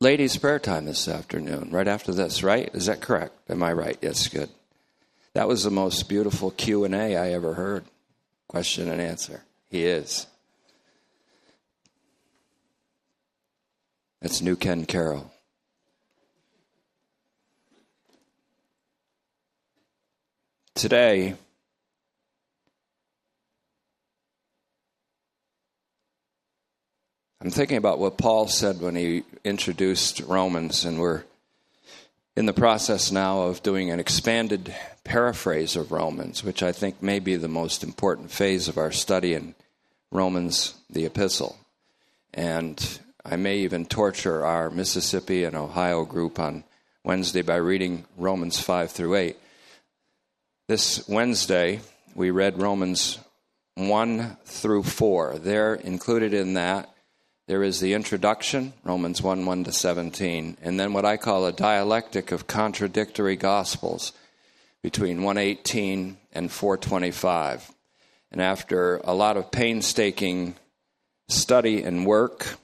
ladies' prayer time this afternoon, right after this, right? Is that correct? Am I right? Yes, good. That was the most beautiful Q&A I ever heard. Question and answer. He is. That's New Ken Carroll. Today, I'm thinking about what Paul said when he introduced Romans, and we're in the process now of doing an expanded paraphrase of Romans, which I think may be the most important phase of our study in Romans, the epistle. And I may even torture our Mississippi and Ohio group on Wednesday by reading Romans 5 through 8. This Wednesday, we read Romans 1 through 4. There, included in that, there is the introduction, Romans 1 1 to 17, and then what I call a dialectic of contradictory gospels between 118 and 425. And after a lot of painstaking study and work,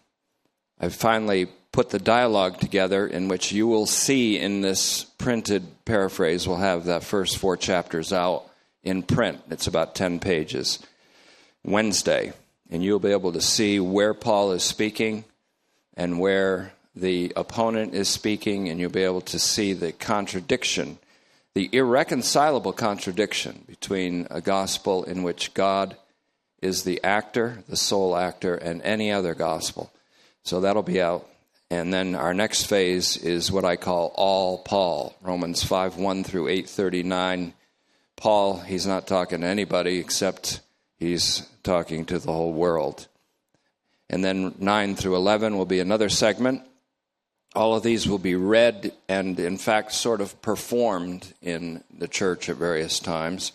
I finally put the dialogue together in which you will see in this printed paraphrase, we'll have that first four chapters out in print. It's about 10 pages. Wednesday and you'll be able to see where Paul is speaking and where the opponent is speaking, and you'll be able to see the contradiction, the irreconcilable contradiction between a gospel in which God is the actor, the sole actor, and any other gospel. So that'll be out. And then our next phase is what I call all Paul, Romans 5 1 through 839. Paul, he's not talking to anybody except He's talking to the whole world. And then 9 through 11 will be another segment. All of these will be read and, in fact, sort of performed in the church at various times.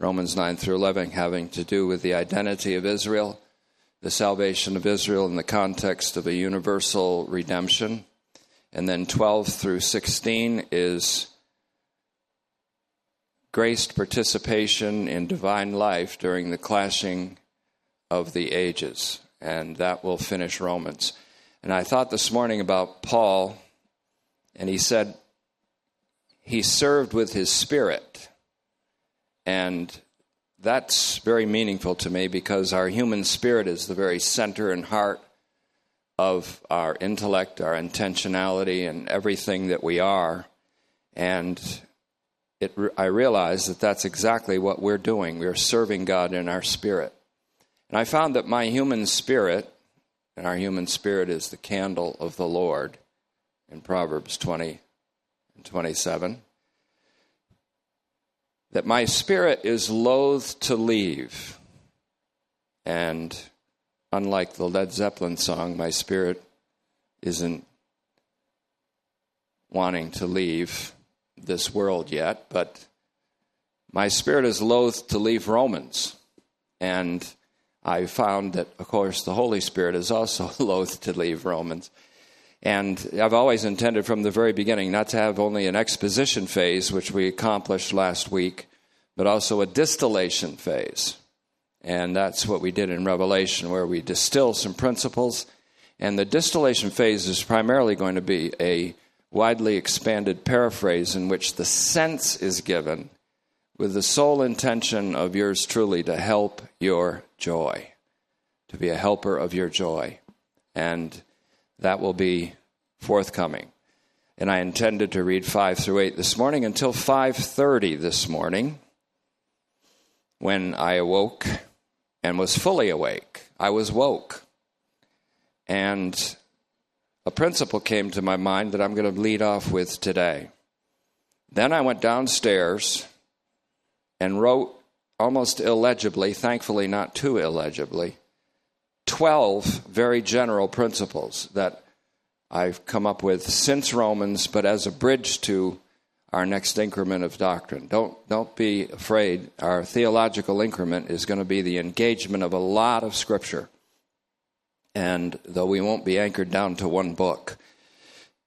Romans 9 through 11 having to do with the identity of Israel, the salvation of Israel in the context of a universal redemption. And then 12 through 16 is graced participation in divine life during the clashing of the ages. And that will finish Romans. And I thought this morning about Paul, and he said he served with his spirit. And that's very meaningful to me because our human spirit is the very center and heart of our intellect, our intentionality, and everything that we are. And it, I realize that that's exactly what we're doing. We're serving God in our spirit. And I found that my human spirit, and our human spirit is the candle of the Lord in Proverbs 20 and 27, that my spirit is loath to leave. And unlike the Led Zeppelin song, my spirit isn't wanting to leave this world yet, but my spirit is loath to leave Romans. And I found that, of course, the Holy Spirit is also loath to leave Romans. And I've always intended from the very beginning not to have only an exposition phase, which we accomplished last week, but also a distillation phase. And that's what we did in Revelation, where we distill some principles. And the distillation phase is primarily going to be a widely expanded paraphrase in which the sense is given with the sole intention of yours truly to help your joy, to be a helper of your joy. And that will be forthcoming. And I intended to read 5 through 8 this morning until 5:30 this morning when I awoke and was fully awake. I was woke. And a principle came to my mind that I'm going to lead off with today. Then I went downstairs and wrote almost illegibly, thankfully not too illegibly, 12 very general principles that I've come up with since Romans, but as a bridge to our next increment of doctrine. Don't, don't be afraid. Our theological increment is going to be the engagement of a lot of Scripture and though we won't be anchored down to one book.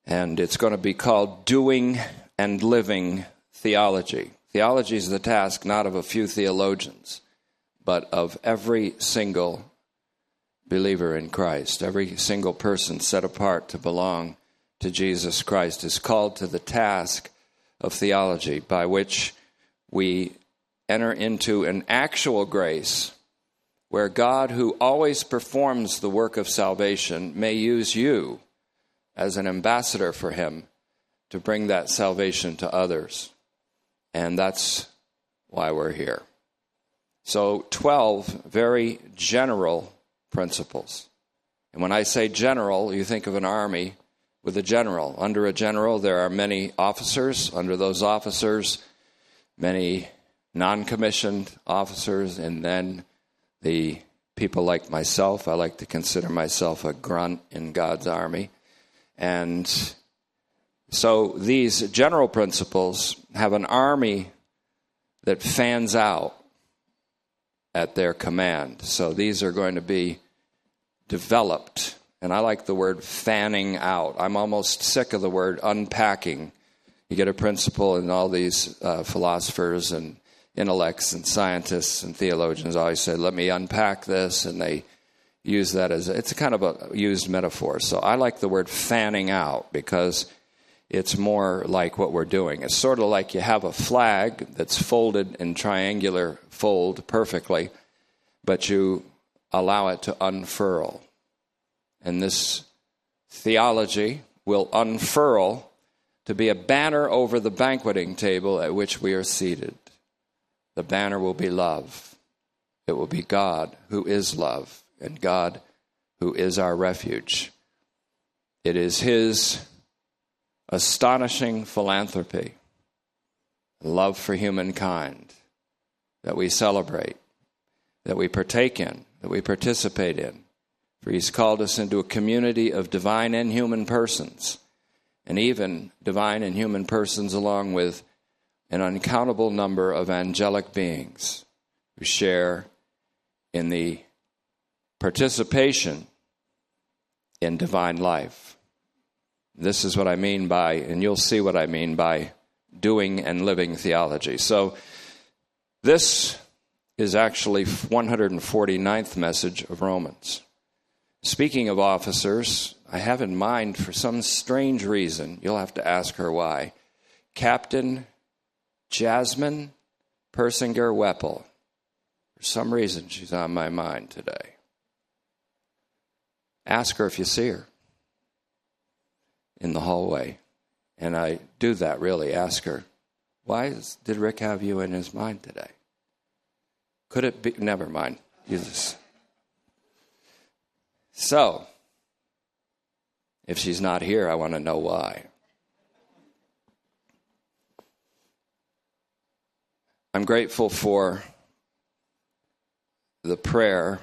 And it's going to be called Doing and Living Theology. Theology is the task not of a few theologians, but of every single believer in Christ, every single person set apart to belong to Jesus Christ, is called to the task of theology by which we enter into an actual grace where God, who always performs the work of salvation, may use you as an ambassador for Him to bring that salvation to others. And that's why we're here. So, 12 very general principles. And when I say general, you think of an army with a general. Under a general, there are many officers. Under those officers, many non commissioned officers, and then the people like myself. I like to consider myself a grunt in God's army. And so these general principles have an army that fans out at their command. So these are going to be developed. And I like the word fanning out. I'm almost sick of the word unpacking. You get a principle, and all these uh, philosophers and intellects and scientists and theologians always say, let me unpack this. And they use that as it's a kind of a used metaphor. So I like the word fanning out because it's more like what we're doing. It's sort of like you have a flag that's folded in triangular fold perfectly, but you allow it to unfurl. And this theology will unfurl to be a banner over the banqueting table at which we are seated. The banner will be love. It will be God who is love and God who is our refuge. It is His astonishing philanthropy, love for humankind that we celebrate, that we partake in, that we participate in. For He's called us into a community of divine and human persons, and even divine and human persons along with an uncountable number of angelic beings who share in the participation in divine life. This is what I mean by, and you'll see what I mean by doing and living theology. So, this is actually 149th message of Romans. Speaking of officers, I have in mind for some strange reason, you'll have to ask her why, Captain Jasmine Persinger Weppel. For some reason, she's on my mind today. Ask her if you see her in the hallway. And I do that really, ask her, why is, did Rick have you in his mind today? Could it be? Never mind. Jesus. So, if she's not here, I want to know why. I'm grateful for the prayer.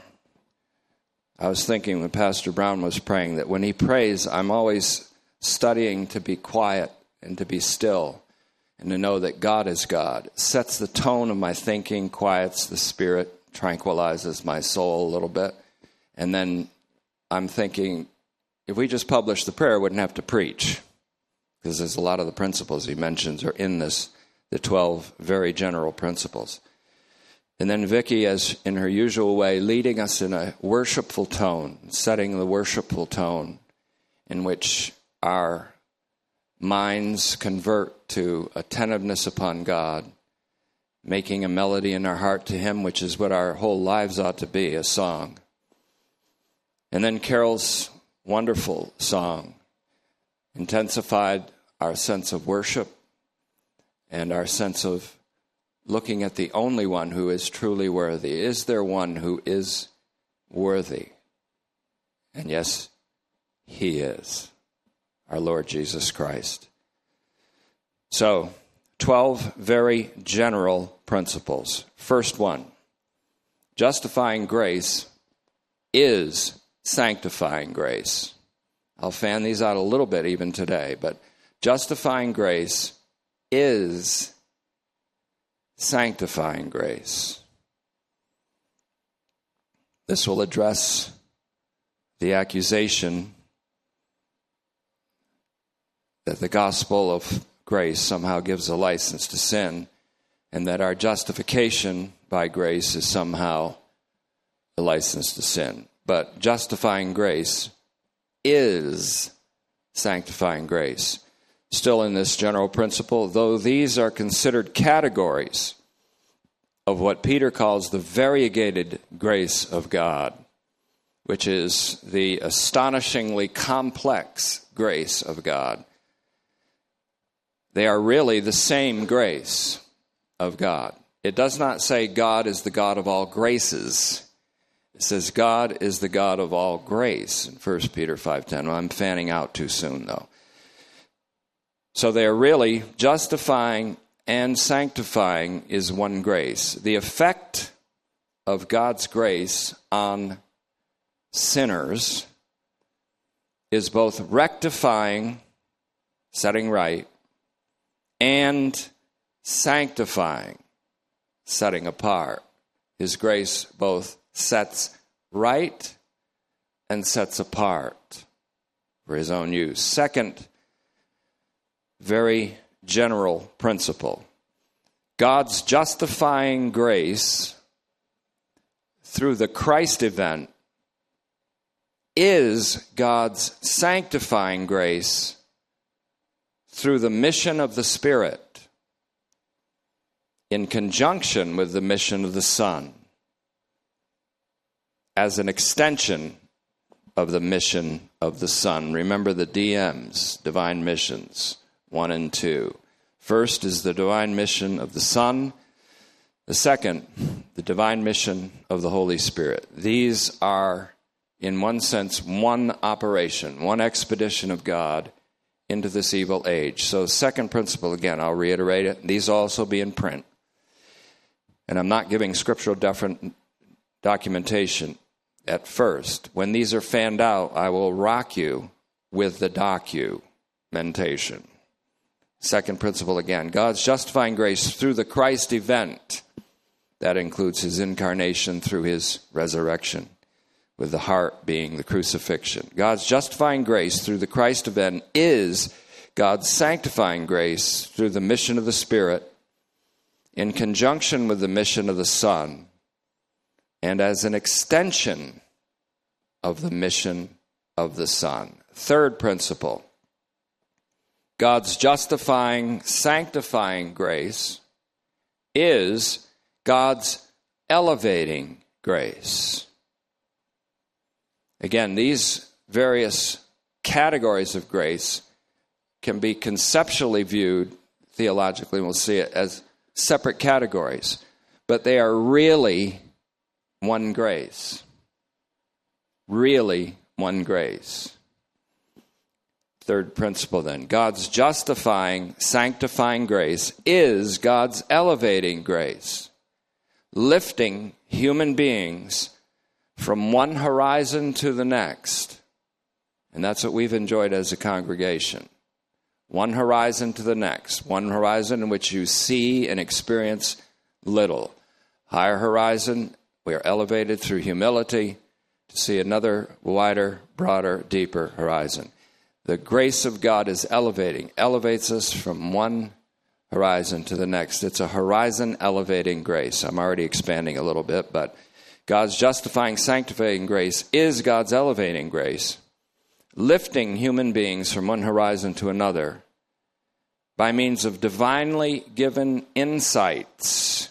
I was thinking when Pastor Brown was praying that when he prays, I'm always studying to be quiet and to be still and to know that God is God. Sets the tone of my thinking, quiets the spirit, tranquilizes my soul a little bit. And then I'm thinking, if we just published the prayer, I wouldn't have to preach because there's a lot of the principles he mentions are in this the 12 very general principles. And then Vicky, as in her usual way, leading us in a worshipful tone, setting the worshipful tone in which our minds convert to attentiveness upon God, making a melody in our heart to Him, which is what our whole lives ought to be a song. And then Carol's wonderful song intensified our sense of worship and our sense of looking at the only one who is truly worthy. Is there one who is worthy? And yes, he is our Lord Jesus Christ. So, 12 very general principles. First one justifying grace is sanctifying grace. I'll fan these out a little bit even today, but justifying grace is sanctifying grace. This will address the accusation that the gospel of grace somehow gives a license to sin, and that our justification by grace is somehow a license to sin. But justifying grace is sanctifying grace. Still in this general principle, though these are considered categories of what Peter calls the variegated grace of God, which is the astonishingly complex grace of God. They are really the same grace of God. It does not say God is the God of all graces. It says God is the God of all grace in 1 Peter 5:10. Well, I'm fanning out too soon though. So they are really justifying and sanctifying is one grace. The effect of God's grace on sinners is both rectifying, setting right, and sanctifying, setting apart. His grace both sets right and sets apart for his own use. Second, very general principle God's justifying grace through the Christ event is God's sanctifying grace through the mission of the Spirit in conjunction with the mission of the Son as an extension of the mission of the Son. Remember the DMs, divine missions, one and two. First is the divine mission of the Son. The second, the divine mission of the Holy Spirit. These are, in one sense, one operation, one expedition of God into this evil age. So, second principle, again, I'll reiterate it. These also be in print. And I'm not giving scriptural documentation at first. When these are fanned out, I will rock you with the documentation. Second principle again God's justifying grace through the Christ event. That includes his incarnation through his resurrection, with the heart being the crucifixion. God's justifying grace through the Christ event is God's sanctifying grace through the mission of the Spirit in conjunction with the mission of the Son and as an extension of the mission of the Son. Third principle God's justifying, sanctifying grace is God's elevating grace. Again, these various categories of grace can be conceptually viewed theologically, we'll see it as separate categories, but they are really one grace. Really one grace. Third principle then God's justifying, sanctifying grace is God's elevating grace, lifting human beings from one horizon to the next. And that's what we've enjoyed as a congregation. One horizon to the next, one horizon in which you see and experience little. Higher horizon, we are elevated through humility to see another wider, broader, deeper horizon. The grace of God is elevating, elevates us from one horizon to the next. It's a horizon elevating grace. I'm already expanding a little bit, but God's justifying, sanctifying grace is God's elevating grace, lifting human beings from one horizon to another by means of divinely given insights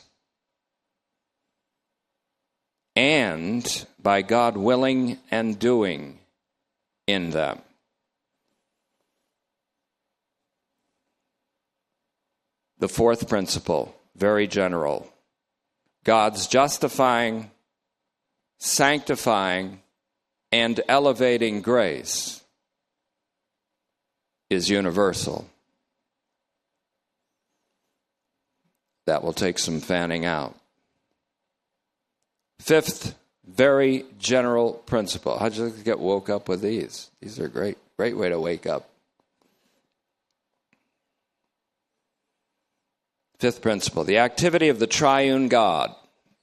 and by God willing and doing in them. The fourth principle, very general God's justifying, sanctifying, and elevating grace is universal. That will take some fanning out. Fifth, very general principle. How'd you get woke up with these? These are great, great way to wake up. Fifth principle the activity of the triune God.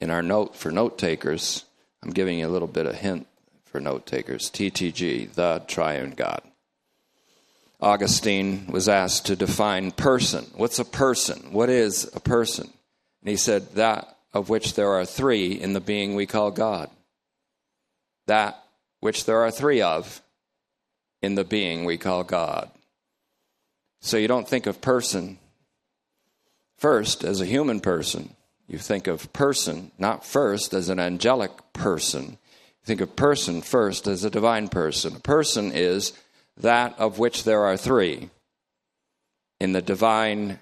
In our note for note takers, I'm giving you a little bit of hint for note takers TTG, the triune God. Augustine was asked to define person. What's a person? What is a person? And he said, that of which there are three in the being we call God. That which there are three of in the being we call God. So you don't think of person first as a human person. You think of person not first as an angelic person. You think of person first as a divine person. A person is that of which there are three. In the divine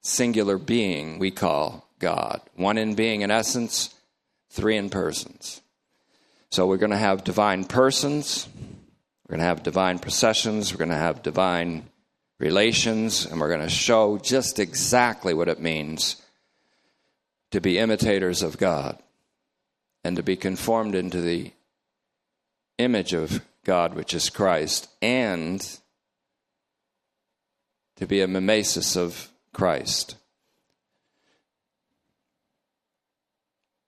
singular being we call God. One in being and essence, three in persons. So we're going to have divine persons, we're going to have divine processions, we're going to have divine relations, and we're going to show just exactly what it means to be imitators of God and to be conformed into the image of God, which is Christ, and to be a mimesis of Christ.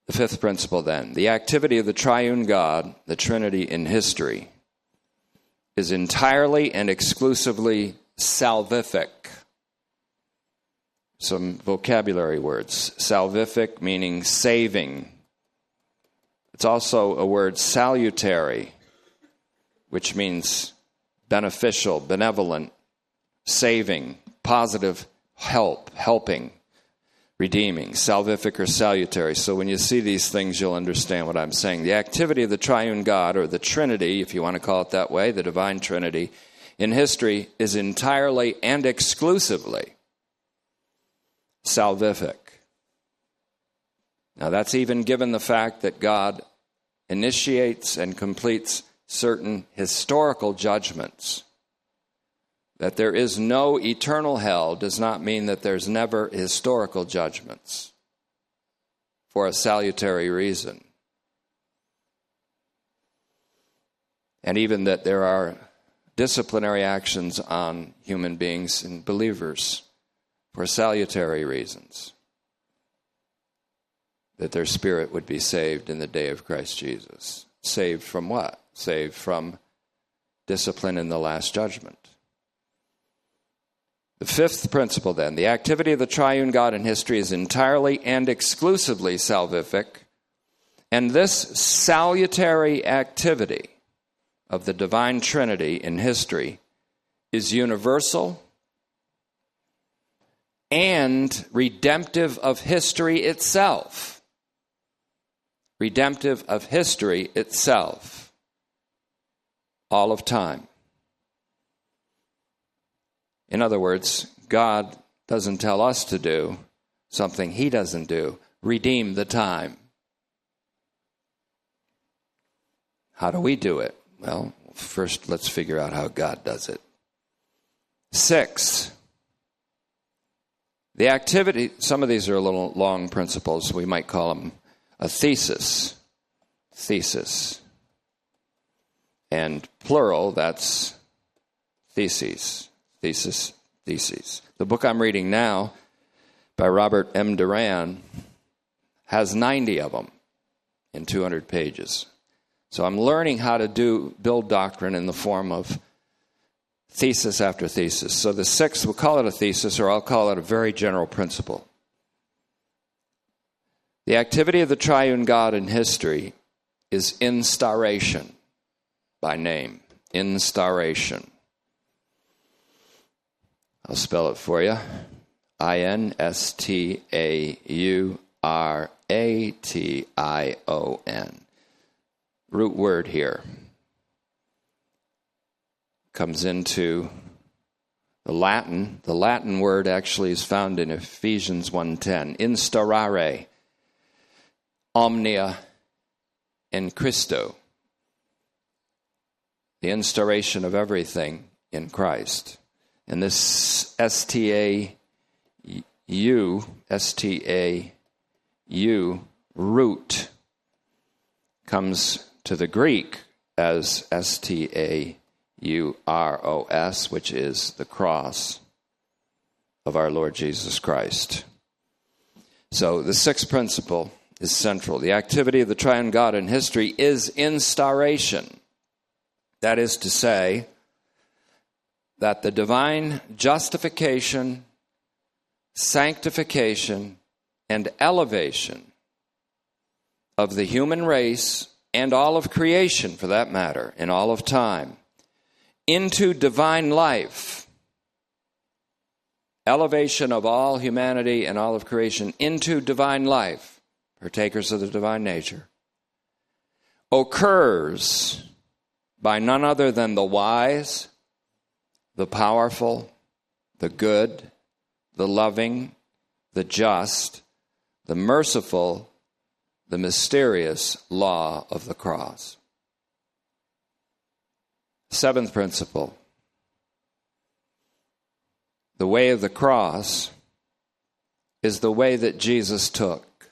The fifth principle, then the activity of the triune God, the Trinity in history, is entirely and exclusively salvific. Some vocabulary words. Salvific meaning saving. It's also a word salutary, which means beneficial, benevolent, saving, positive help, helping, redeeming, salvific or salutary. So when you see these things, you'll understand what I'm saying. The activity of the triune God, or the Trinity, if you want to call it that way, the divine Trinity, in history is entirely and exclusively salvific. Now, that's even given the fact that God initiates and completes certain historical judgments. That there is no eternal hell does not mean that there's never historical judgments for a salutary reason. And even that there are disciplinary actions on human beings and believers for salutary reasons. That their spirit would be saved in the day of Christ Jesus. Saved from what? Saved from discipline in the last judgment. The fifth principle, then, the activity of the triune God in history is entirely and exclusively salvific, and this salutary activity of the divine Trinity in history is universal and redemptive of history itself. Redemptive of history itself. All of time. In other words, God doesn't tell us to do something He doesn't do. Redeem the time. How do we do it? Well, first let's figure out how God does it. Six, the activity, some of these are a little long principles. We might call them a thesis. Thesis. And plural, that's theses. Thesis, theses. The book I'm reading now by Robert M. Doran has 90 of them in 200 pages. So I'm learning how to do build doctrine in the form of thesis after thesis. So the sixth, we'll call it a thesis, or I'll call it a very general principle. The activity of the triune God in history is instauration by name. Instauration. I'll spell it for you I N S T A U R A T I O N root word here comes into the Latin. The Latin word actually is found in Ephesians 1:10. Instaurare omnia in Christo. The instauration of everything in Christ. And this S T A U S T A U root comes to the Greek as S T A U R O S, which is the cross of our Lord Jesus Christ. So the sixth principle is central. The activity of the triune God in history is instauration. That is to say, that the divine justification, sanctification, and elevation of the human race and all of creation for that matter, in all of time, into divine life. Elevation of all humanity and all of creation into divine life, partakers of the divine nature, occurs by none other than the wise, the powerful, the good, the loving, the just, the merciful, the mysterious law of the cross. Seventh principle the way of the cross is the way that Jesus took.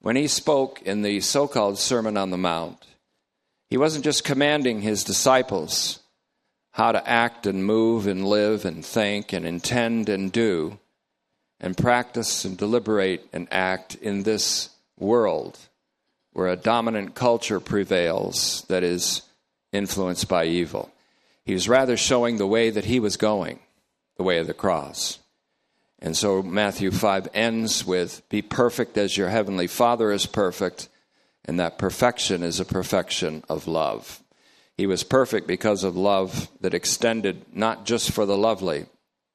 When he spoke in the so called Sermon on the Mount, he wasn't just commanding his disciples how to act and move and live and think and intend and do and practice and deliberate and act in this world where a dominant culture prevails that is influenced by evil. He was rather showing the way that he was going, the way of the cross. And so Matthew 5 ends with Be perfect as your heavenly Father is perfect, and that perfection is a perfection of love. He was perfect because of love that extended not just for the lovely,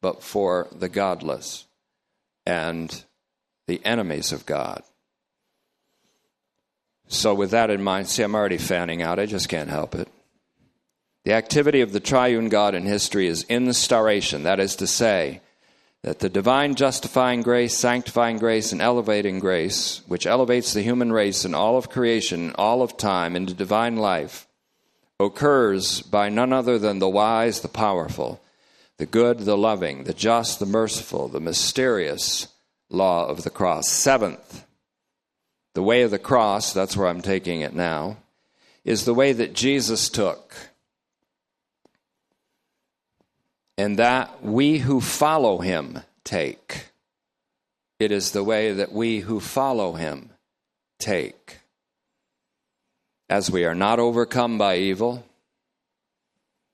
but for the godless and the enemies of God. So, with that in mind, see, I'm already fanning out. I just can't help it. The activity of the triune God in history is instauration, that is to say, that the divine justifying grace, sanctifying grace, and elevating grace, which elevates the human race and all of creation, all of time, into divine life, occurs by none other than the wise, the powerful, the good, the loving, the just, the merciful, the mysterious law of the cross. Seventh, the way of the cross, that's where I'm taking it now, is the way that Jesus took. and that we who follow him take. It is the way that we who follow him take. As we are not overcome by evil,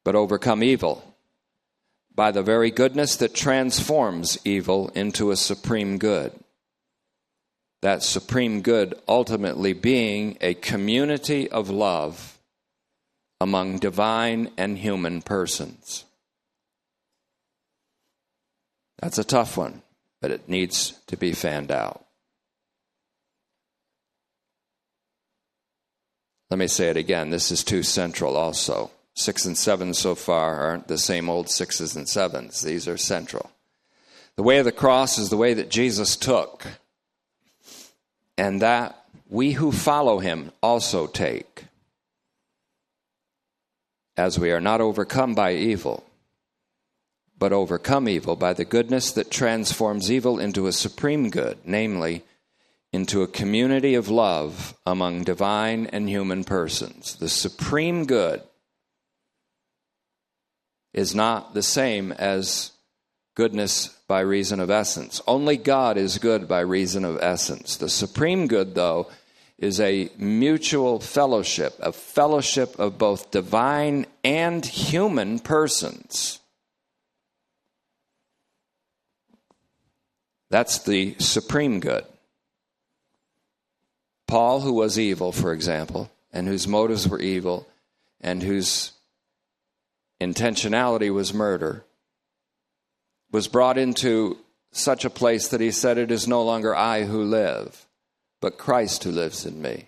but overcome evil by the very goodness that transforms evil into a supreme good. That supreme good ultimately being a community of love among divine and human persons. That's a tough one, but it needs to be fanned out. Let me say it again. This is too central also. Six and seven so far aren't the same old sixes and sevens, these are central. The way of the cross is the way that Jesus took, and that we who follow him also take, as we are not overcome by evil but overcome evil by the goodness that transforms evil into a supreme good, namely, into a community of love among divine and human persons. The supreme good is not the same as goodness by reason of essence. Only God is good by reason of essence. The supreme good, though, is a mutual fellowship, a fellowship of both divine and human persons. That's the supreme good. Paul, who was evil, for example, and whose motives were evil, and whose intentionality was murder, was brought into such a place that he said, It is no longer I who live, but Christ who lives in me.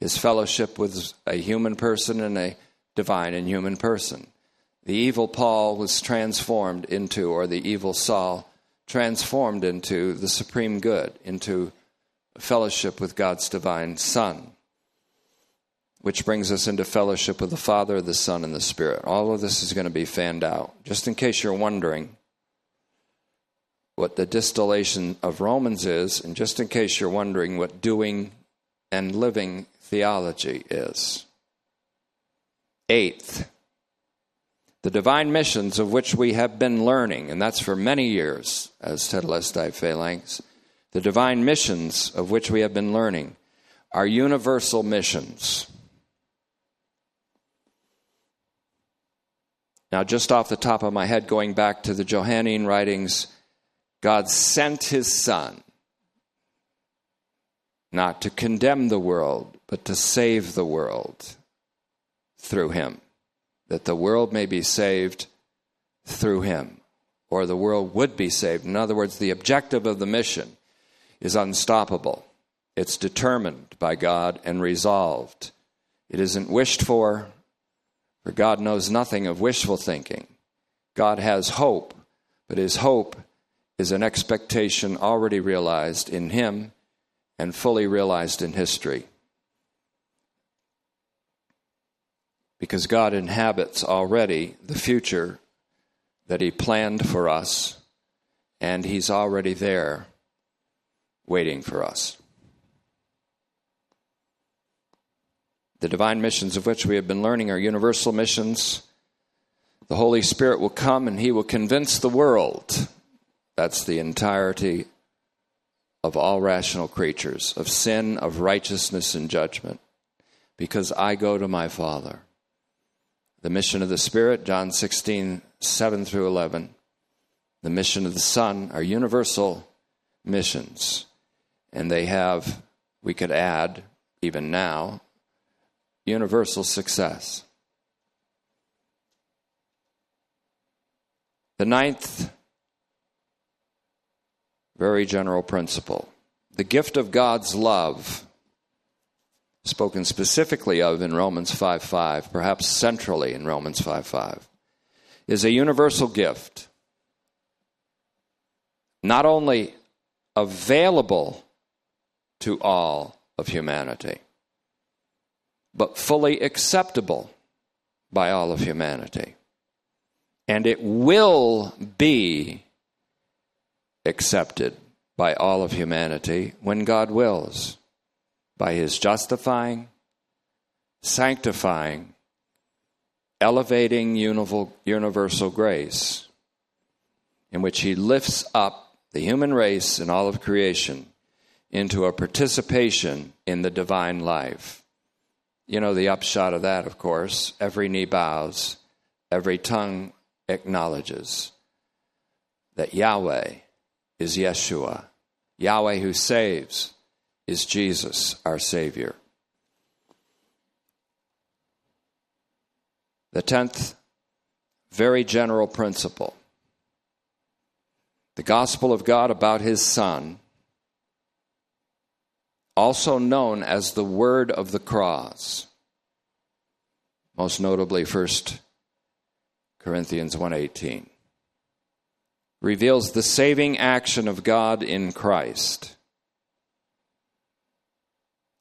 His fellowship with a human person and a divine and human person. The evil Paul was transformed into, or the evil Saul transformed into the supreme good, into fellowship with God's divine Son, which brings us into fellowship with the Father, the Son, and the Spirit. All of this is going to be fanned out. Just in case you're wondering what the distillation of Romans is, and just in case you're wondering what doing and living theology is. Eighth, the divine missions of which we have been learning, and that's for many years, as Tetelestai phalanx, the divine missions of which we have been learning are universal missions. Now, just off the top of my head, going back to the Johannine writings, God sent his Son not to condemn the world, but to save the world through him. that the world may be saved through him, or the world would be saved. In other words, the objective of the mission is unstoppable. It's determined by God and resolved. It isn't wished for, for God knows nothing of wishful thinking. God has hope, but his hope is an expectation already realized in him and fully realized in history. Because God inhabits already the future that he planned for us, and he's already there waiting for us. The divine missions of which we have been learning are universal missions. The Holy Spirit will come and He will convince the world. That's the entirety of all rational creatures of sin, of righteousness, and judgment. Because I go to my Father. The mission of the Spirit, John 16, 7 through 11. The mission of the Son are universal missions. And they have, we could add, even now, universal success. The ninth, very general principle the gift of God's love, spoken specifically of in Romans 5 5, perhaps centrally in Romans 5 5, is a universal gift, not only available to all of humanity but fully acceptable by all of humanity. And it will be accepted by all of humanity when God wills, by his justifying, sanctifying, elevating universal grace, in which he lifts up the human race and all of creation into a participation in the divine life. You know the upshot of that, of course. Every knee bows, every tongue acknowledges that Yahweh is Yeshua. Yahweh who saves is Jesus, our Savior. The tenth, very general principle the gospel of God about His Son also known as the word of the cross. Most notably 1 Corinthians 1:18 reveals the saving action of God in Christ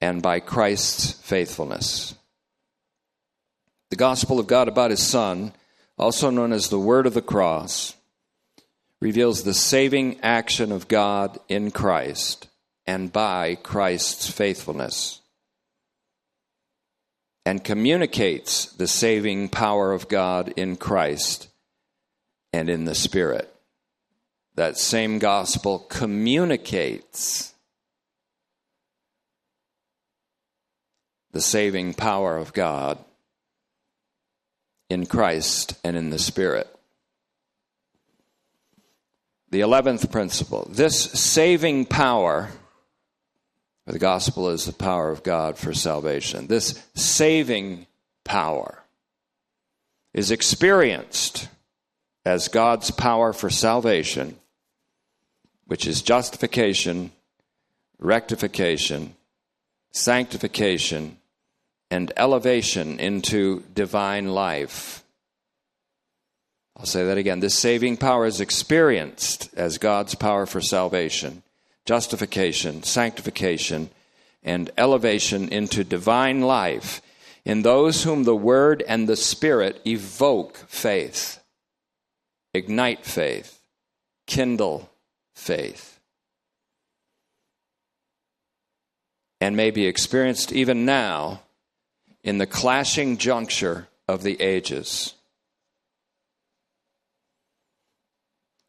and by Christ's faithfulness. The gospel of God about his son, also known as the word of the cross, reveals the saving action of God in Christ and by Christ's faithfulness, and communicates the saving power of God in Christ and in the Spirit. That same gospel communicates the saving power of God in Christ and in the Spirit. The 11th principle this saving power the gospel is the power of God for salvation. This saving power is experienced as God's power for salvation, which is justification, rectification, sanctification, and elevation into divine life. I'll say that again. This saving power is experienced as God's power for salvation justification, sanctification, and elevation into divine life in those whom the Word and the Spirit evoke faith, ignite faith, kindle faith, and may be experienced even now in the clashing juncture of the ages.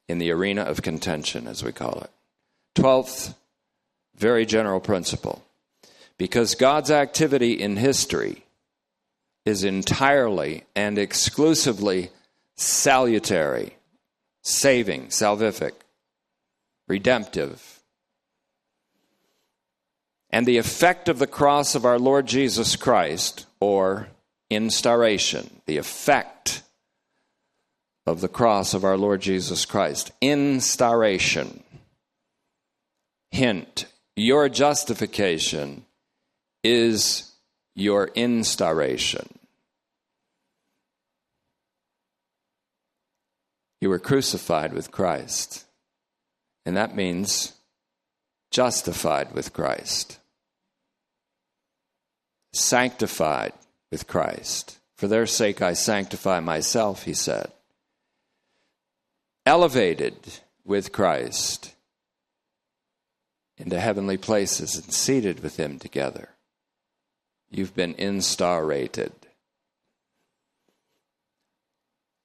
In the arena of contention, as we call it. Twelfth, very general principle. Because God's activity in history is entirely and exclusively salutary, saving, salvific, redemptive. And the effect of the cross of our Lord Jesus Christ, or Instauration, the effect of the cross of our Lord Jesus Christ. Instauration. Hint, your justification is your instauration. You were crucified with Christ, and that means justified with Christ, sanctified with Christ. For their sake I sanctify myself, he said. Elevated with Christ into heavenly places and seated with him together. You've been instaurated.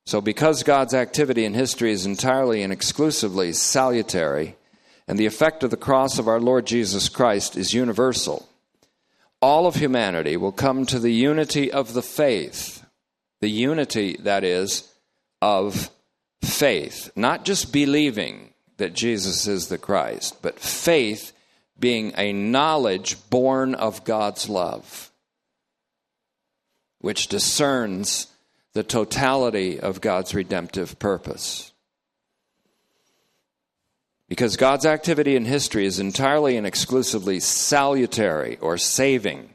So, because God's activity in history is entirely and exclusively salutary, and the effect of the cross of our Lord Jesus Christ is universal, all of humanity will come to the unity of the faith. The unity, that is, of faith. Not just believing that Jesus is the Christ, but faith being a knowledge born of God's love, which discerns the totality of God's redemptive purpose. Because God's activity in history is entirely and exclusively salutary or saving,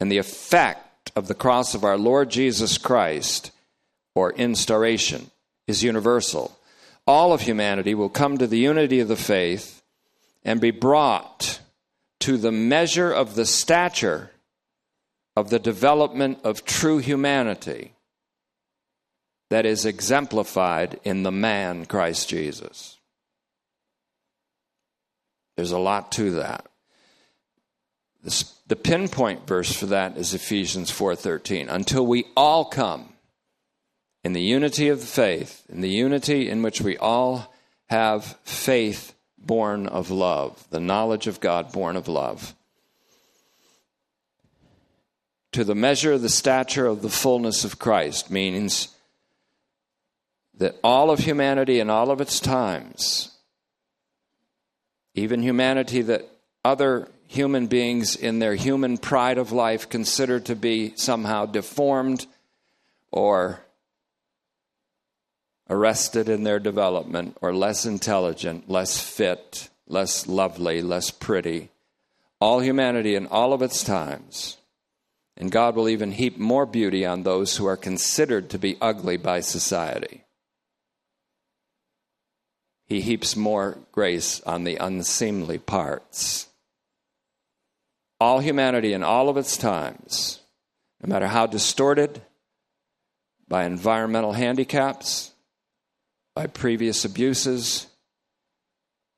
and the effect of the cross of our Lord Jesus Christ or instauration is universal. All of humanity will come to the unity of the faith and be brought to the measure of the stature of the development of true humanity that is exemplified in the man Christ Jesus. There's a lot to that. the pinpoint verse for that is Ephesians 4:13. Until we all come in the unity of the faith, in the unity in which we all have faith born of love, the knowledge of God born of love, to the measure of the stature of the fullness of Christ means that all of humanity in all of its times, even humanity that other human beings in their human pride of life consider to be somehow deformed or arrested in their development or less intelligent, less fit, less lovely, less pretty. All humanity in all of its times. And God will even heap more beauty on those who are considered to be ugly by society. He heaps more grace on the unseemly parts. All humanity in all of its times, no matter how distorted by environmental handicaps, by previous abuses,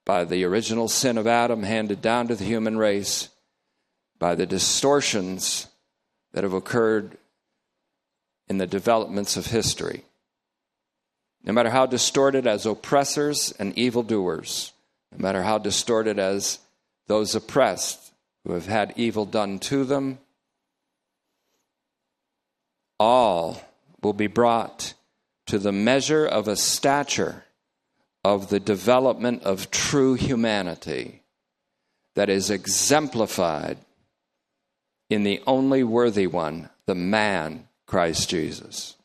by the original sin of Adam handed down to the human race, by the distortions that have occurred in the developments of history. No matter how distorted as oppressors and evildoers, no matter how distorted as those oppressed who have had evil done to them, all will be brought to the measure of a stature of the development of true humanity that is exemplified in the only worthy one, the man, Christ Jesus.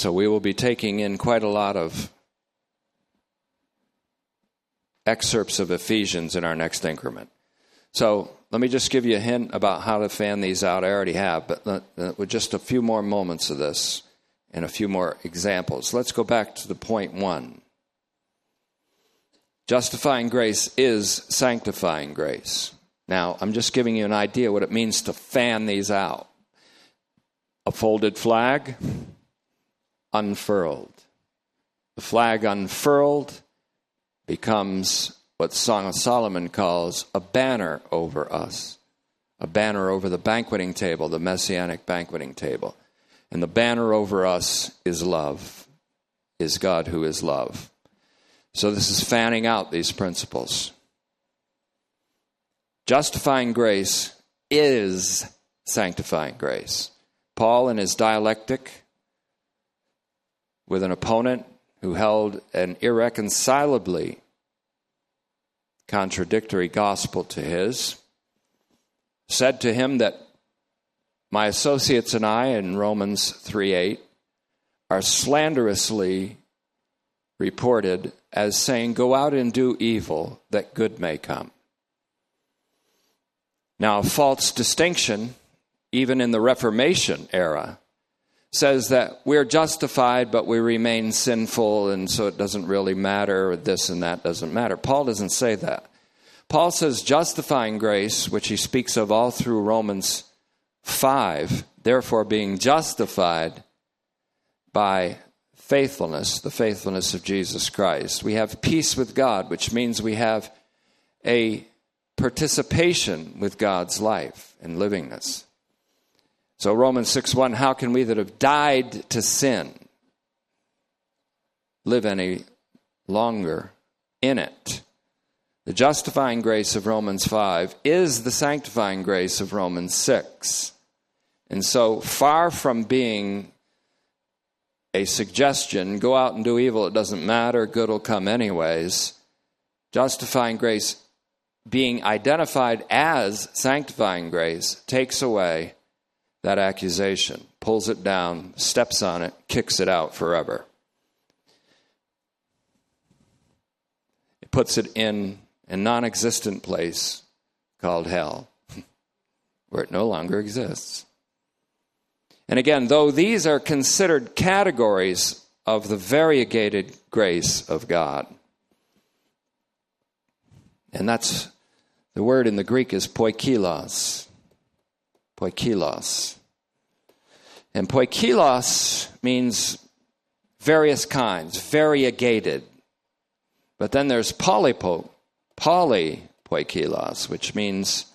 So we will be taking in quite a lot of excerpts of Ephesians in our next increment. So let me just give you a hint about how to fan these out. I already have, but with just a few more moments of this and a few more examples. Let's go back to the point one. Justifying grace is sanctifying grace. Now, I'm just giving you an idea what it means to fan these out. A folded flag, unfurled. The flag unfurled becomes what Song of Solomon calls a banner over us, a banner over the banqueting table, the messianic banqueting table. And the banner over us is love, is God who is love. So this is fanning out these principles. Justifying grace is sanctifying grace. Paul, in his dialectic, with an opponent who held an irreconcilably contradictory gospel to his, said to him that my associates and I in Romans 3 8 are slanderously reported as saying, Go out and do evil that good may come. Now, a false distinction, even in the Reformation era, says that we're justified, but we remain sinful, and so it doesn't really matter, this and that doesn't matter. Paul doesn't say that. Paul says justifying grace, which he speaks of all through Romans 5, therefore being justified by faithfulness, the faithfulness of Jesus Christ. We have peace with God, which means we have a participation with God's life and livingness. So Romans 6 1, how can we that have died to sin live any longer in it? The justifying grace of Romans 5 is the sanctifying grace of Romans 6. And so, far from being a suggestion, go out and do evil, it doesn't matter, good will come anyways, justifying grace being identified as sanctifying grace takes away that accusation, pulls it down, steps on it, kicks it out forever. It puts it in a non existent place called hell, where it no longer exists. And again, though these are considered categories of the variegated grace of God, and that's the word in the Greek is poikilos poikilos. And poikilos means various kinds, variegated. But then there's polypo, polypoikilos, which means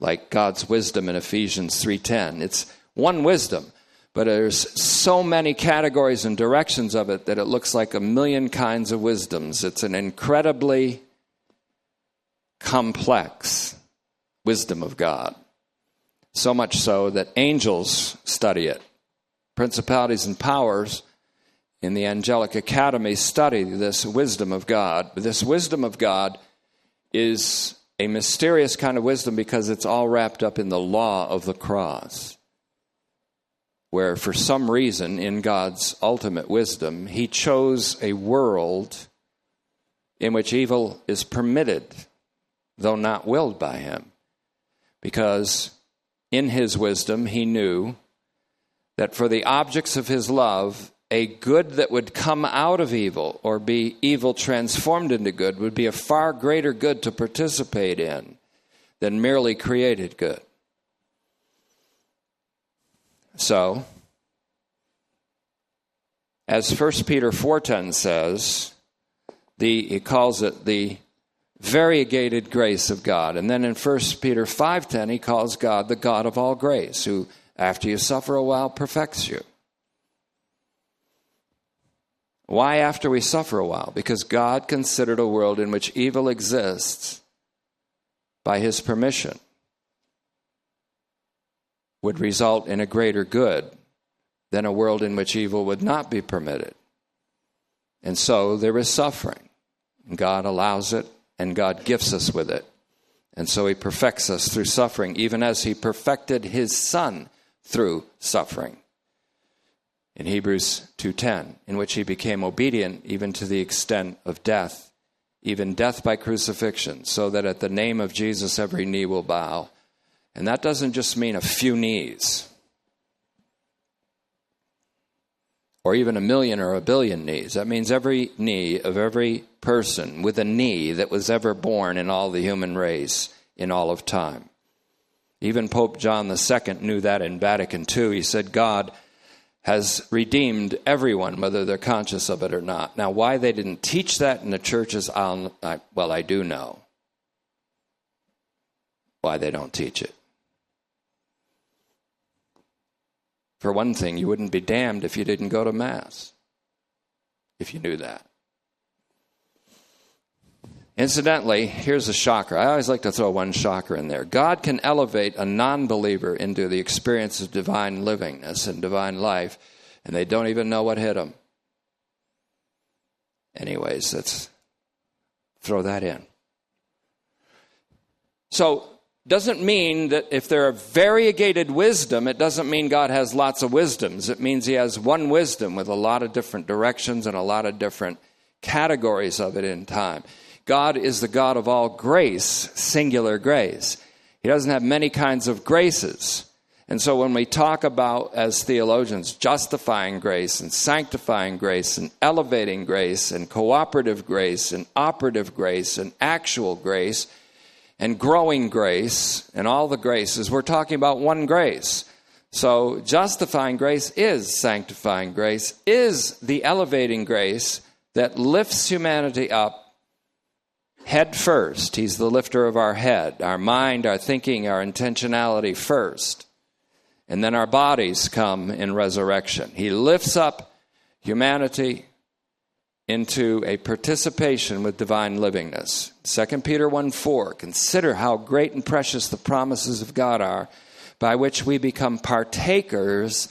like God's wisdom in Ephesians 3:10. It's one wisdom, but there's so many categories and directions of it that it looks like a million kinds of wisdoms. It's an incredibly complex wisdom of God. So much so that angels study it. Principalities and powers in the angelic academy study this wisdom of God. This wisdom of God is a mysterious kind of wisdom because it's all wrapped up in the law of the cross. Where, for some reason, in God's ultimate wisdom, He chose a world in which evil is permitted, though not willed by Him. Because in his wisdom, he knew that for the objects of his love, a good that would come out of evil or be evil transformed into good would be a far greater good to participate in than merely created good. So, as 1 Peter 4:10 says, the he calls it the variegated grace of God. And then in 1 Peter 5:10 he calls God the God of all grace, who after you suffer a while perfects you. Why after we suffer a while? Because God considered a world in which evil exists by his permission would result in a greater good than a world in which evil would not be permitted. And so there is suffering. God allows it and God gifts us with it. And so he perfects us through suffering, even as he perfected his son through suffering. In Hebrews 2:10, in which he became obedient even to the extent of death, even death by crucifixion, so that at the name of Jesus every knee will bow. And that doesn't just mean a few knees. Or even a million or a billion knees. That means every knee of every person with a knee that was ever born in all the human race in all of time. Even Pope John II knew that in Vatican II. He said, God has redeemed everyone, whether they're conscious of it or not. Now, why they didn't teach that in the churches, I'll, I, well, I do know why they don't teach it. For one thing, you wouldn't be damned if you didn't go to Mass, if you knew that. Incidentally, here's a shocker. I always like to throw one shocker in there. God can elevate a non believer into the experience of divine livingness and divine life, and they don't even know what hit them. Anyways, let's throw that in. So, doesn't mean that if there are variegated wisdom, it doesn't mean God has lots of wisdoms. It means He has one wisdom with a lot of different directions and a lot of different categories of it in time. God is the God of all grace, singular grace. He doesn't have many kinds of graces. And so when we talk about, as theologians, justifying grace and sanctifying grace and elevating grace and cooperative grace and operative grace and actual grace and growing grace and all the graces, we're talking about one grace. So justifying grace is sanctifying grace, is the elevating grace that lifts humanity up head first. He's the lifter of our head, our mind, our thinking, our intentionality first. And then our bodies come in resurrection. He lifts up humanity into a participation with divine livingness. 2 Peter 1 4 Consider how great and precious the promises of God are, by which we become partakers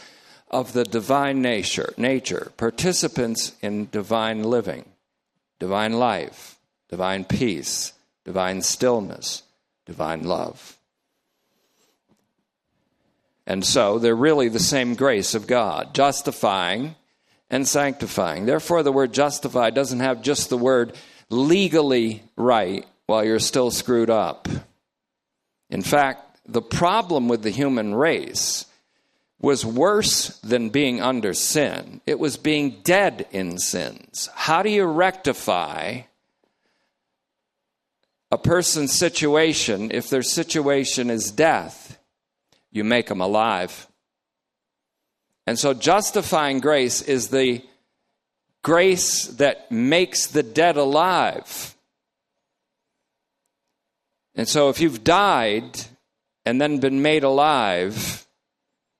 of the divine nature, nature, participants in divine living, divine life, divine peace, divine stillness, divine love. And so they're really the same grace of God, justifying and sanctifying. Therefore, the word justify doesn't have just the word legally right while you're still screwed up. In fact, the problem with the human race was worse than being under sin. It was being dead in sins. How do you rectify a person's situation if their situation is death? you make them alive. And so, justifying grace is the grace that makes the dead alive. And so, if you've died and then been made alive,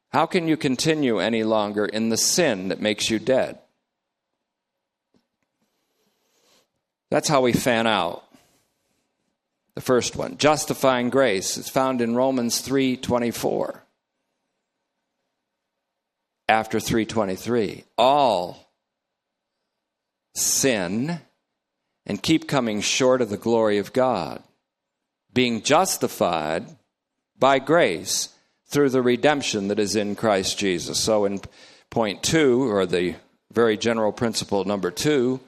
how can you continue any longer in the sin that makes you dead? That's how we fan out. The first one, justifying grace, is found in Romans 3:24. After 323, all sin and keep coming short of the glory of God, being justified by grace through the redemption that is in Christ Jesus. So in point 2 or the very general principle number 2,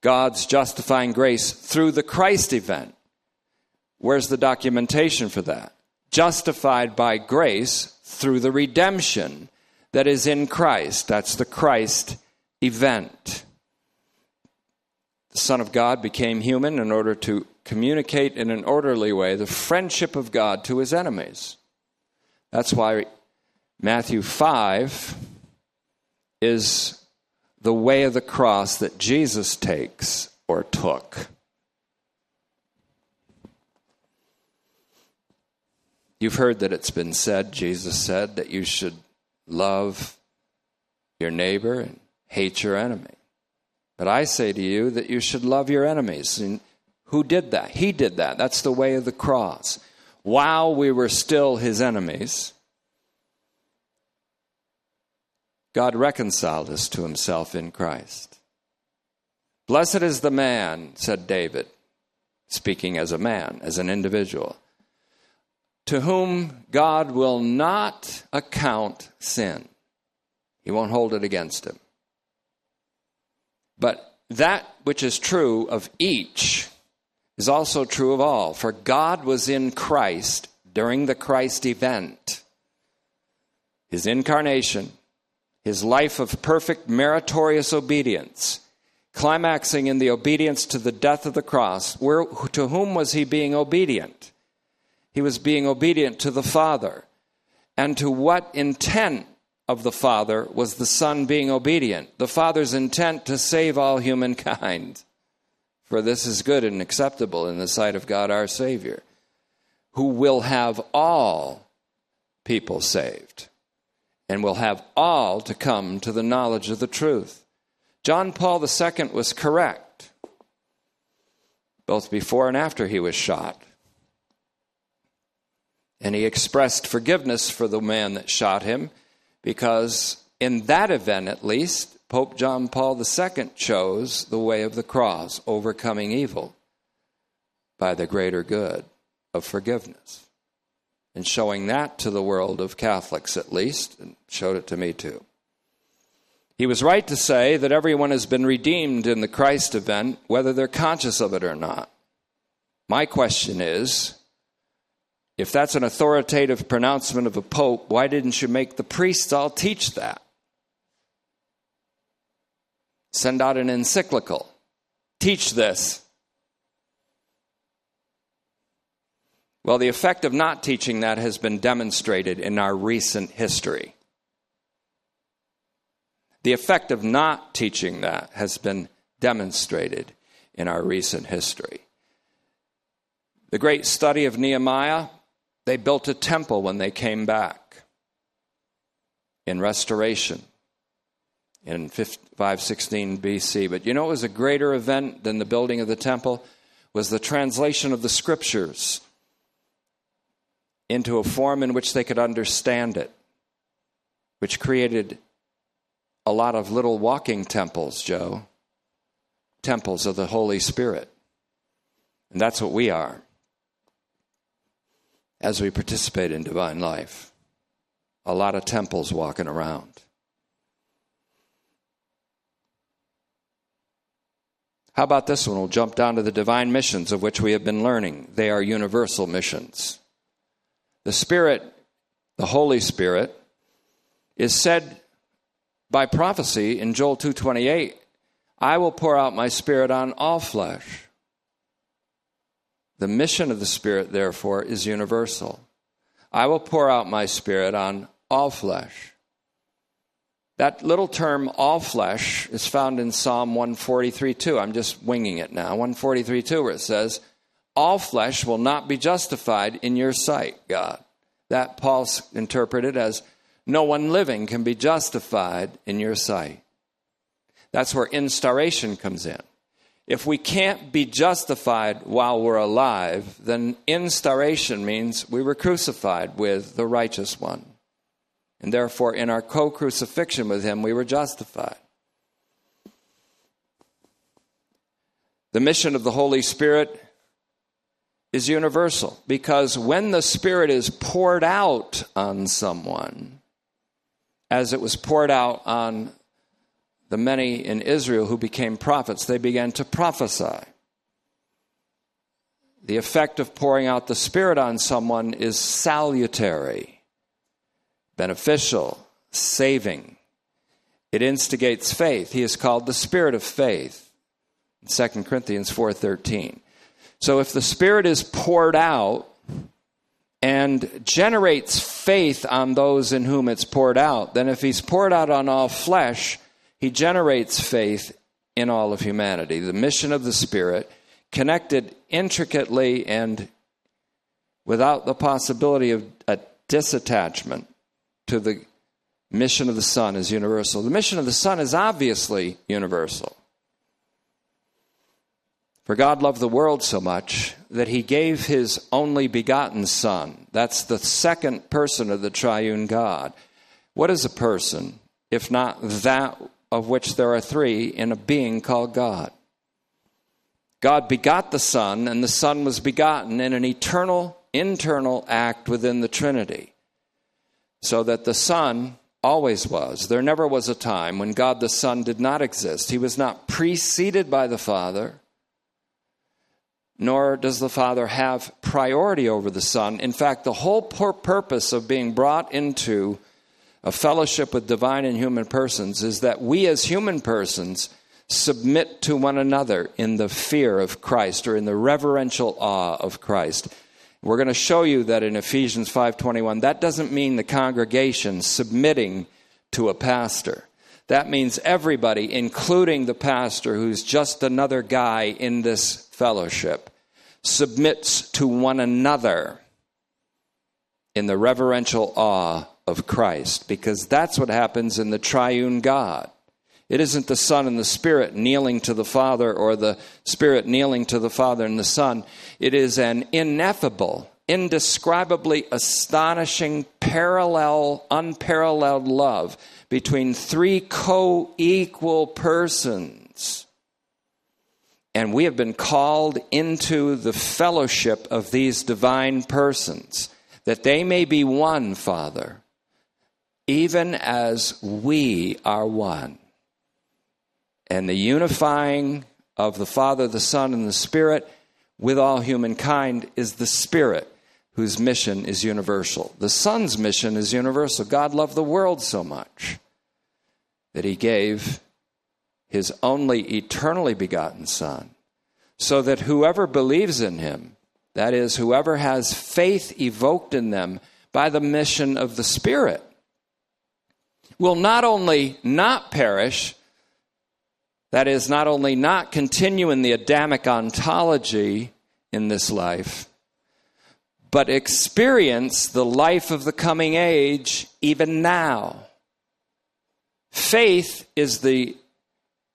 God's justifying grace through the Christ event Where's the documentation for that? Justified by grace through the redemption that is in Christ. That's the Christ event. The Son of God became human in order to communicate in an orderly way the friendship of God to his enemies. That's why Matthew 5 is the way of the cross that Jesus takes or took. You've heard that it's been said, Jesus said, that you should love your neighbor and hate your enemy. But I say to you that you should love your enemies. And who did that? He did that. That's the way of the cross. While we were still his enemies, God reconciled us to himself in Christ. Blessed is the man, said David, speaking as a man, as an individual to whom God will not account sin. He won't hold it against him. But that which is true of each is also true of all. For God was in Christ during the Christ event, his incarnation, his life of perfect meritorious obedience, climaxing in the obedience to the death of the cross. Where, to whom was he being obedient? He was being obedient to the Father. And to what intent of the Father was the Son being obedient? The Father's intent to save all humankind. For this is good and acceptable in the sight of God our Savior, who will have all people saved and will have all to come to the knowledge of the truth. John Paul II was correct, both before and after he was shot. And he expressed forgiveness for the man that shot him because, in that event at least, Pope John Paul II chose the way of the cross, overcoming evil by the greater good of forgiveness. and showing that to the world of Catholics at least, and showed it to me too. He was right to say that everyone has been redeemed in the Christ event, whether they're conscious of it or not. My question is if that's an authoritative pronouncement of a pope, why didn't you make the priests all teach that? Send out an encyclical. Teach this. Well, the effect of not teaching that has been demonstrated in our recent history. The effect of not teaching that has been demonstrated in our recent history. The great study of Nehemiah, they built a temple when they came back in restoration in 516 BC. But you know, it was a greater event than the building of the temple was the translation of the scriptures into a form in which they could understand it, which created a lot of little walking temples, Joe. Temples of the Holy Spirit. And that's what we are as we participate in divine life. A lot of temples walking around. How about this one? We'll jump down to the divine missions of which we have been learning. They are universal missions. The Spirit, the Holy Spirit, is said by prophecy in Joel 2:28, I will pour out my spirit on all flesh. The mission of the Spirit, therefore, is universal. I will pour out my spirit on all flesh. That little term, all flesh, is found in Psalm 143 2. I'm just winging it now. 143 2, where it says, All flesh will not be justified in your sight, God. That Paul's interpreted as, No one living can be justified in your sight. That's where instauration comes in. If we can't be justified while we're alive, then instauration means we were crucified with the righteous one. And therefore, in our co crucifixion with him, we were justified. The mission of the Holy Spirit is universal because when the Spirit is poured out on someone, as it was poured out on the many in Israel who became prophets, they began to prophesy. The effect of pouring out the Spirit on someone is salutary beneficial, saving. It instigates faith. He is called the spirit of faith. 2 Corinthians 4:13. So if the spirit is poured out and generates faith on those in whom it's poured out, then if he's poured out on all flesh, he generates faith in all of humanity. The mission of the spirit connected intricately and without the possibility of a disattachment to the mission of the Son is universal. The mission of the Son is obviously universal. For God loved the world so much that he gave his only begotten Son. That's the second person of the triune God. What is a person if not that of which there are three in a being called God? God begot the Son, and the Son was begotten in an eternal, internal act within the Trinity so that the Son always was. There never was a time when God the Son did not exist. He was not preceded by the Father, nor does the Father have priority over the Son. In fact, the whole purpose of being brought into a fellowship with divine and human persons is that we as human persons submit to one another in the fear of Christ or in the reverential awe of Christ. We're going to show you that in Ephesians 5:21 that doesn't mean the congregation submitting to a pastor. That means everybody including the pastor who's just another guy in this fellowship submits to one another in the reverential awe of Christ because that's what happens in the triune God. It isn't the Son and the Spirit kneeling to the Father or the Spirit kneeling to the Father and the Son. It is an ineffable, indescribably astonishing, parallel, unparalleled love between three co equal persons. And we have been called into the fellowship of these divine persons. that they may be one, Father, even as we are one. And the unifying of the Father, the Son, and the Spirit with all humankind is the Spirit whose mission is universal. The Son's mission is universal. God loved the world so much that he gave his only eternally begotten Son, so that whoever believes in him, that is, whoever has faith evoked in them by the mission of the Spirit, will not only not perish, that is, not only not continue in the Adamic ontology in this life, but experience the life of the coming age even now. Faith is the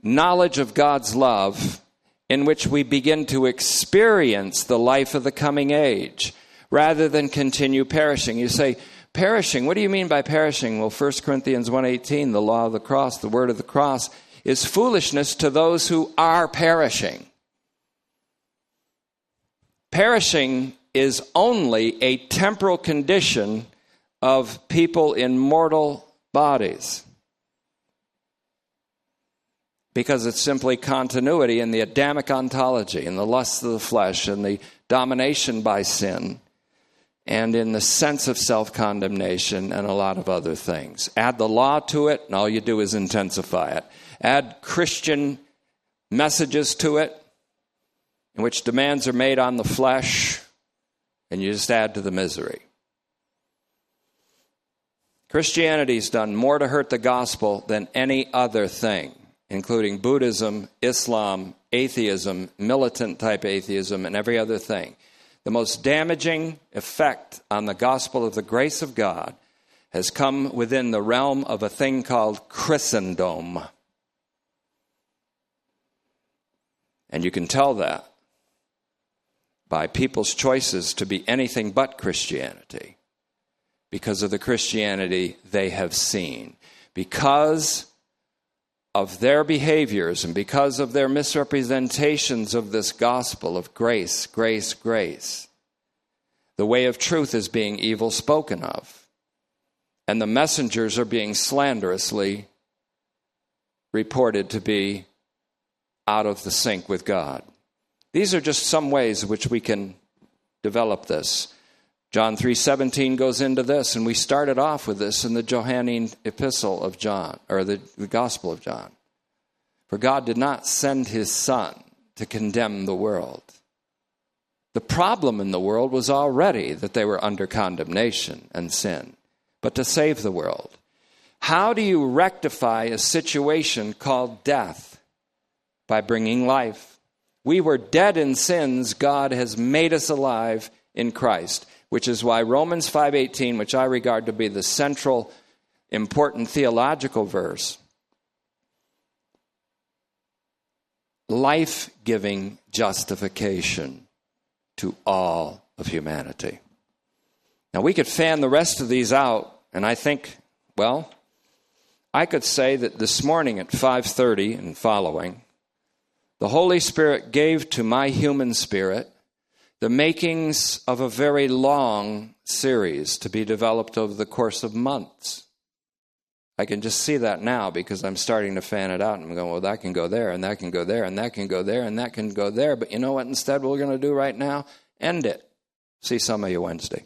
knowledge of God's love in which we begin to experience the life of the coming age rather than continue perishing. You say, perishing, what do you mean by perishing? Well, 1 Corinthians 1:18, the law of the cross, the word of the cross is foolishness to those who are perishing. Perishing is only a temporal condition of people in mortal bodies because it's simply continuity in the Adamic ontology, in the lust of the flesh, and the domination by sin, and in the sense of self condemnation, and a lot of other things. Add the law to it, and all you do is intensify it. Add Christian messages to it, in which demands are made on the flesh, and you just add to the misery. Christianity's done more to hurt the gospel than any other thing, including Buddhism, Islam, atheism, militant type atheism, and every other thing. The most damaging effect on the gospel of the grace of God has come within the realm of a thing called Christendom. And you can tell that by people's choices to be anything but Christianity because of the Christianity they have seen. Because of their behaviors and because of their misrepresentations of this gospel of grace, grace, grace, the way of truth is being evil spoken of. And the messengers are being slanderously reported to be out of the sync with God. These are just some ways which we can develop this. John 3:17 goes into this and we started off with this in the Johannine epistle of John or the, the Gospel of John. For God did not send his son to condemn the world. The problem in the world was already that they were under condemnation and sin, but to save the world. How do you rectify a situation called death? By bringing life. We were dead in sins, God has made us alive in Christ, which is why Romans 5:18, which I regard to be the central important theological verse, life-giving justification to all of humanity. Now we could fan the rest of these out and I think well, I could say that this morning at 5:30 and following the Holy Spirit gave to my human spirit the makings of a very long series to be developed over the course of months. I can just see that now because I'm starting to fan it out and I'm going, well, that can go there and that can go there and that can go there and that can go there. But you know what instead we're going to do right now? End it. See some of you Wednesday.